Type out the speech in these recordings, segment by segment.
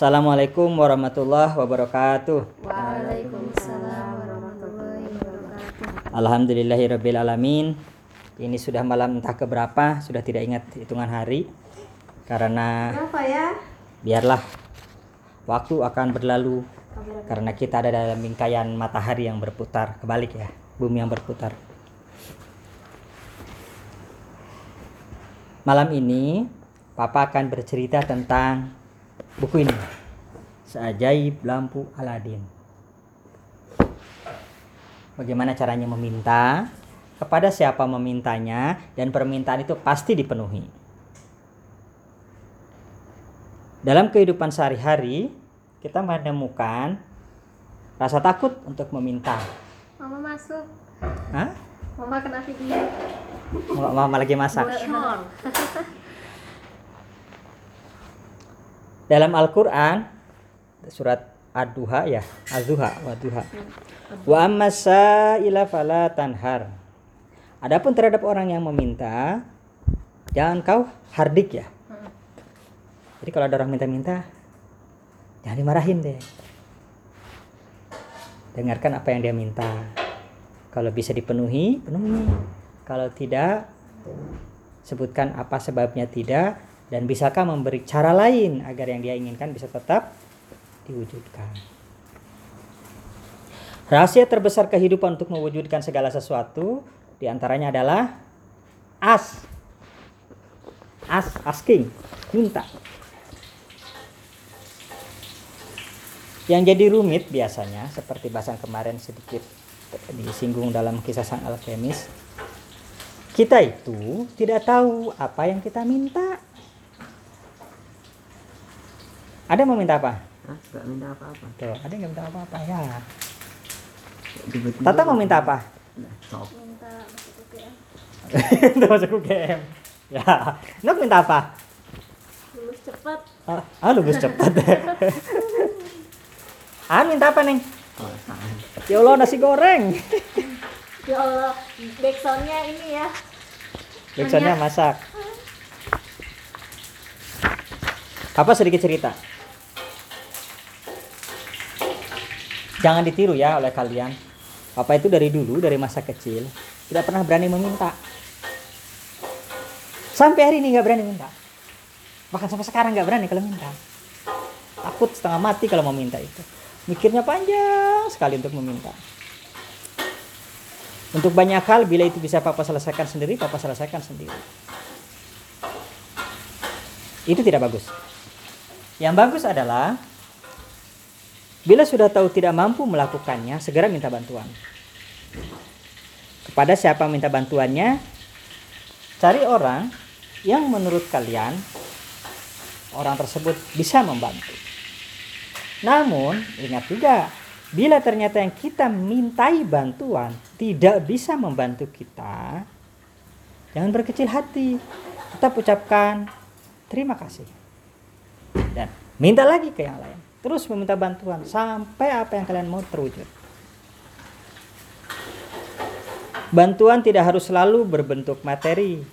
Assalamualaikum warahmatullahi wabarakatuh. Waalaikumsalam warahmatullahi wabarakatuh. Alhamdulillahirabbil alamin. Ini sudah malam entah keberapa, sudah tidak ingat hitungan hari. Karena Berapa ya? biarlah waktu akan berlalu karena kita ada dalam bingkaian matahari yang berputar kebalik ya, bumi yang berputar. Malam ini Papa akan bercerita tentang buku ini. Seajaib lampu Aladin. Bagaimana caranya meminta, kepada siapa memintanya, dan permintaan itu pasti dipenuhi. Dalam kehidupan sehari-hari, kita menemukan rasa takut untuk meminta. Mama masuk. Hah? Mama kena video. Mama lagi masak. Dalam Al-Quran, surat Ad-Duha ya, Az-Duha, Wad-Duha. Wa amma sa'ila fala tanhar. Adapun terhadap orang yang meminta, jangan kau hardik ya. Jadi kalau ada orang minta-minta, jangan dimarahin deh. Dengarkan apa yang dia minta. Kalau bisa dipenuhi, penuhi. Kalau tidak, sebutkan apa sebabnya tidak dan bisakah memberi cara lain agar yang dia inginkan bisa tetap diwujudkan. Rahasia terbesar kehidupan untuk mewujudkan segala sesuatu di antaranya adalah as, as, asking, minta. Yang jadi rumit biasanya seperti bahasan kemarin sedikit disinggung dalam kisah sang alkemis. Kita itu tidak tahu apa yang kita minta. Ada yang mau minta apa? Hah? Gak minta apa-apa. Tuh, ada yang minta apa-apa ya. Tiba-tiba Tata mau minta apa? Nah, sok. Minta masuk UGM. Itu masuk UGM. Ya, Nok minta apa? Lulus cepat. Ah, ah lulus cepat. ah minta apa neng? Oh. Ya Allah nasi goreng. Ya Allah, backsoundnya ini ya. Backsoundnya masak. Apa sedikit cerita? Jangan ditiru ya oleh kalian. Papa itu dari dulu, dari masa kecil, tidak pernah berani meminta. Sampai hari ini nggak berani minta. Bahkan sampai sekarang nggak berani kalau minta. Takut setengah mati kalau mau minta itu. Mikirnya panjang sekali untuk meminta. Untuk banyak hal, bila itu bisa Papa selesaikan sendiri, Papa selesaikan sendiri. Itu tidak bagus. Yang bagus adalah bila sudah tahu tidak mampu melakukannya, segera minta bantuan. Kepada siapa minta bantuannya, cari orang yang menurut kalian orang tersebut bisa membantu. Namun, ingat juga, bila ternyata yang kita mintai bantuan tidak bisa membantu kita, jangan berkecil hati. Tetap ucapkan terima kasih. Dan minta lagi ke yang lain. Terus meminta bantuan sampai apa yang kalian mau terwujud. Bantuan tidak harus selalu berbentuk materi.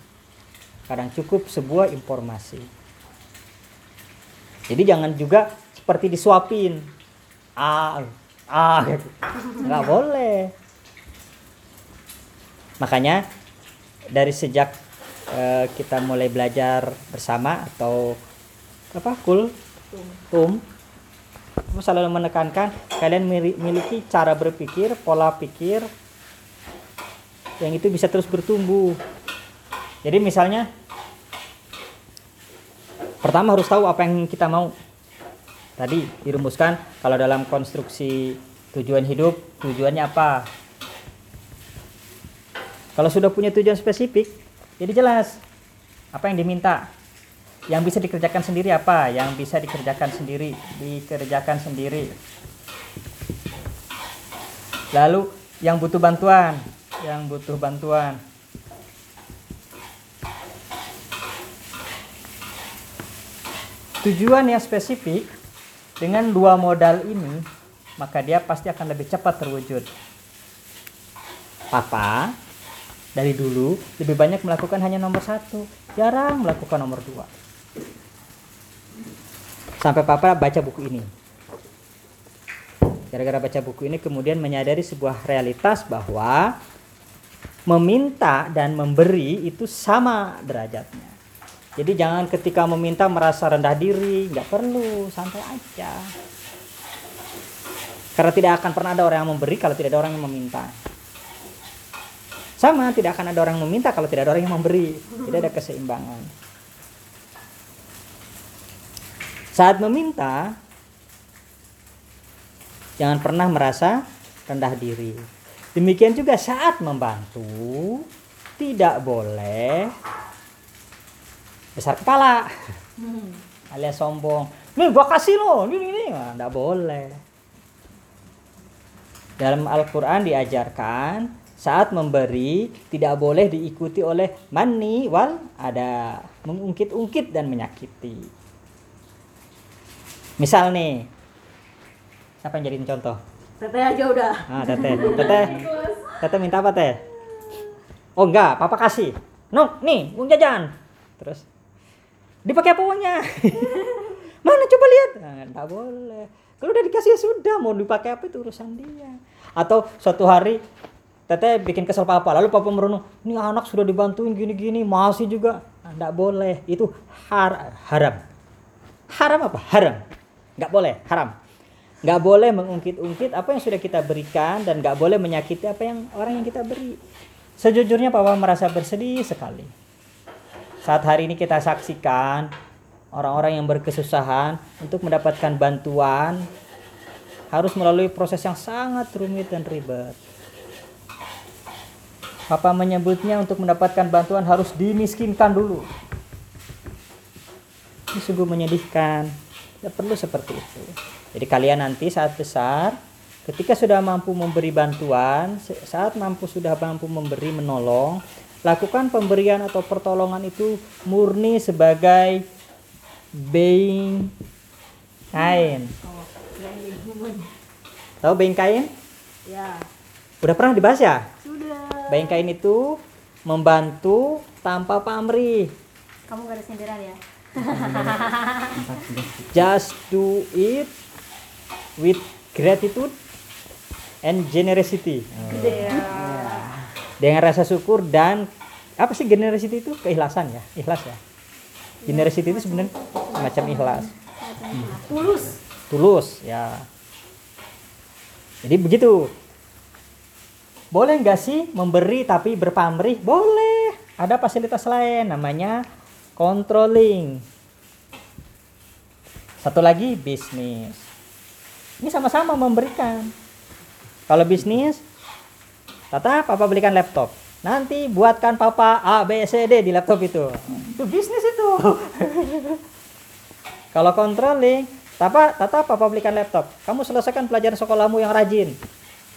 Kadang cukup sebuah informasi. Jadi jangan juga seperti disuapin. Ah, ah, gitu. nggak boleh. Makanya dari sejak eh, kita mulai belajar bersama atau apa kul tum selalu menekankan kalian mili- miliki cara berpikir pola pikir yang itu bisa terus bertumbuh. Jadi misalnya pertama harus tahu apa yang kita mau. Tadi dirumuskan kalau dalam konstruksi tujuan hidup tujuannya apa. Kalau sudah punya tujuan spesifik jadi jelas apa yang diminta yang bisa dikerjakan sendiri apa? Yang bisa dikerjakan sendiri dikerjakan sendiri. Lalu yang butuh bantuan yang butuh bantuan. Tujuan yang spesifik dengan dua modal ini maka dia pasti akan lebih cepat terwujud. Papa dari dulu lebih banyak melakukan hanya nomor satu jarang melakukan nomor dua Sampai papa baca buku ini. Gara-gara baca buku ini kemudian menyadari sebuah realitas bahwa meminta dan memberi itu sama derajatnya. Jadi jangan ketika meminta merasa rendah diri, nggak perlu, santai aja. Karena tidak akan pernah ada orang yang memberi kalau tidak ada orang yang meminta. Sama, tidak akan ada orang yang meminta kalau tidak ada orang yang memberi. Tidak ada keseimbangan. Saat meminta, Jangan pernah merasa rendah diri. Demikian juga saat membantu, tidak boleh besar kepala alias sombong. Nih gua kasih lo, ini ini, nggak boleh. Dalam Al-Quran diajarkan saat memberi tidak boleh diikuti oleh mani wal ada mengungkit-ungkit dan menyakiti. Misal nih, Siapa yang jadiin contoh? Teteh aja udah. Ah, teteh. Teteh. Teteh minta apa, Teh? Oh, enggak, Papa kasih. No, nih, uang jajan. Terus dipakai apa uangnya? Mana coba lihat? Nah, enggak boleh. Kalau udah dikasih ya sudah, mau dipakai apa itu urusan dia. Atau suatu hari Teteh bikin kesel papa, lalu papa merenung, ini anak sudah dibantuin gini-gini, masih juga, nah, enggak boleh, itu har haram. Haram apa? Haram. Enggak boleh, haram nggak boleh mengungkit-ungkit apa yang sudah kita berikan dan nggak boleh menyakiti apa yang orang yang kita beri sejujurnya papa merasa bersedih sekali saat hari ini kita saksikan orang-orang yang berkesusahan untuk mendapatkan bantuan harus melalui proses yang sangat rumit dan ribet Papa menyebutnya untuk mendapatkan bantuan harus dimiskinkan dulu. Ini sungguh menyedihkan. Tidak perlu seperti itu. Jadi kalian nanti saat besar ketika sudah mampu memberi bantuan, saat mampu sudah mampu memberi menolong, lakukan pemberian atau pertolongan itu murni sebagai being kain. Tahu being kain? Ya. Udah pernah dibahas ya? Sudah. Being kain itu membantu tanpa pamrih. Kamu gak ada senderan ya? Just do it with gratitude and generosity. Iya. Dengan rasa syukur dan apa sih generosity itu keikhlasan ya, ikhlas ya. Generosity itu sebenarnya semacam ikhlas, Tulus. tulus ya. Jadi begitu. Boleh nggak sih memberi tapi berpamrih? Boleh. Ada fasilitas lain namanya controlling. Satu lagi bisnis. Ini sama-sama memberikan. Kalau bisnis, Tata, papa belikan laptop. Nanti buatkan papa A, B, C, D di laptop itu. Itu bisnis itu. Kalau controlling, Tata, Tata, papa belikan laptop. Kamu selesaikan pelajaran sekolahmu yang rajin.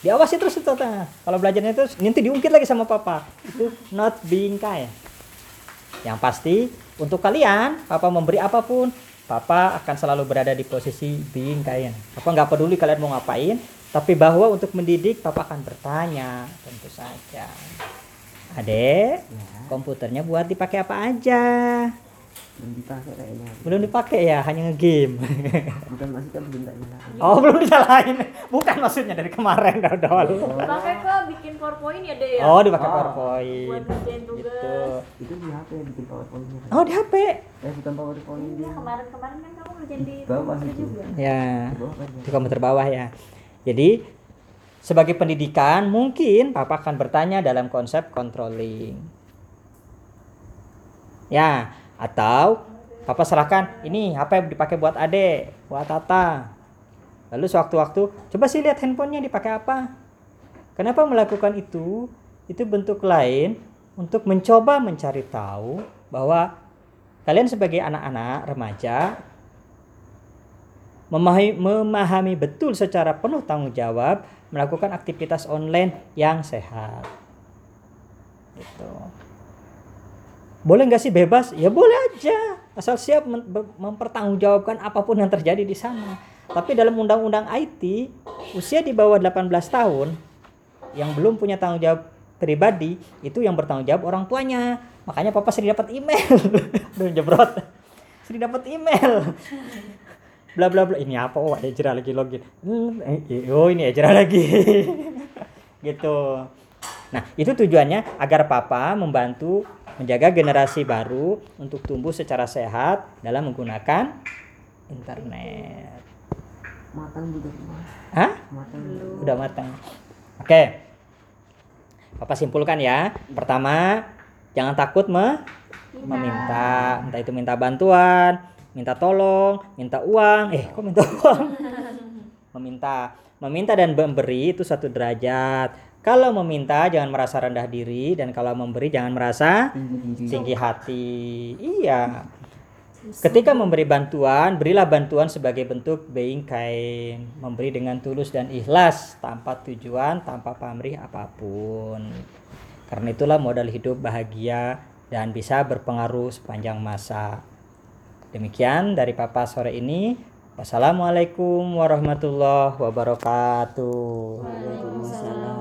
Diawasi terus itu, Tata. Kalau belajarnya itu nanti diungkit lagi sama papa. Itu not being kind. Yang pasti, untuk kalian, papa memberi apa pun, papa akan selalu berada di posisi being kind. Papa nggak peduli kalian mau ngapain, tapi bahwa untuk mendidik papa akan bertanya, tentu saja. Adek, komputernya buat dipakai apa aja? Belum dipakai kayaknya Belum dipakai ya, hanya ngegame. bukan masih kan belum tak nyala oh, belum disalahin. Bukan maksudnya dari kemarin dah dahulu. Pakai kok bikin PowerPoint ya deh ya? Oh, dipakai Oh. PowerPoint. Buat ngerjain tugas. Gitu. itu di HP bikin powerpointnya Oh, di HP. eh bukan powerpoint Iya, dia kemarin-kemarin kan kamu ngerjain di Bawah komputer itu. juga. Ya. di bawah kan di komputer bawah ya. Jadi sebagai pendidikan mungkin papa akan bertanya dalam konsep controlling. Ya, atau papa serahkan ini apa yang dipakai buat Ade, buat Tata. Lalu sewaktu-waktu coba sih lihat handphonenya dipakai apa. Kenapa melakukan itu? Itu bentuk lain untuk mencoba mencari tahu bahwa kalian sebagai anak-anak remaja memahami, memahami betul secara penuh tanggung jawab melakukan aktivitas online yang sehat. Gitu. Boleh nggak sih bebas? Ya boleh aja, asal siap mempertanggungjawabkan apa pun yang terjadi di sana. Tapi dalam undang-undang IT, usia di bawah 18 tahun yang belum punya tanggung jawab pribadi itu yang bertanggung jawab orang tuanya. Makanya papa sering dapat email. Aduh jebrot. Sering dapat email bla bla bla ini apa oh Ejra lagi login Hmm, oh ini Ejra lagi gitu nah itu tujuannya agar papa membantu menjaga generasi baru untuk tumbuh secara sehat dalam menggunakan internet. Matang juga mas. Hah? Matang. udah matang. Oke. Papa simpulkan ya. Pertama jangan takut me meminta. Entah itu minta bantuan minta tolong minta uang. Eh kok minta uang? Meminta. Meminta dan memberi itu satu derajat kalau meminta jangan merasa rendah diri dan kalau memberi jangan merasa Tinggi hati iya Ketika memberi bantuan, berilah bantuan sebagai bentuk being kind, memberi dengan tulus dan ikhlas, tanpa tujuan, tanpa pamrih apa pun. Karena itulah modal hidup bahagia dan bisa berpengaruh sepanjang masa. Demikian dari Papa sore ini. Wassalamualaikum warahmatullahi wabarakatuh. Waalaikumsalam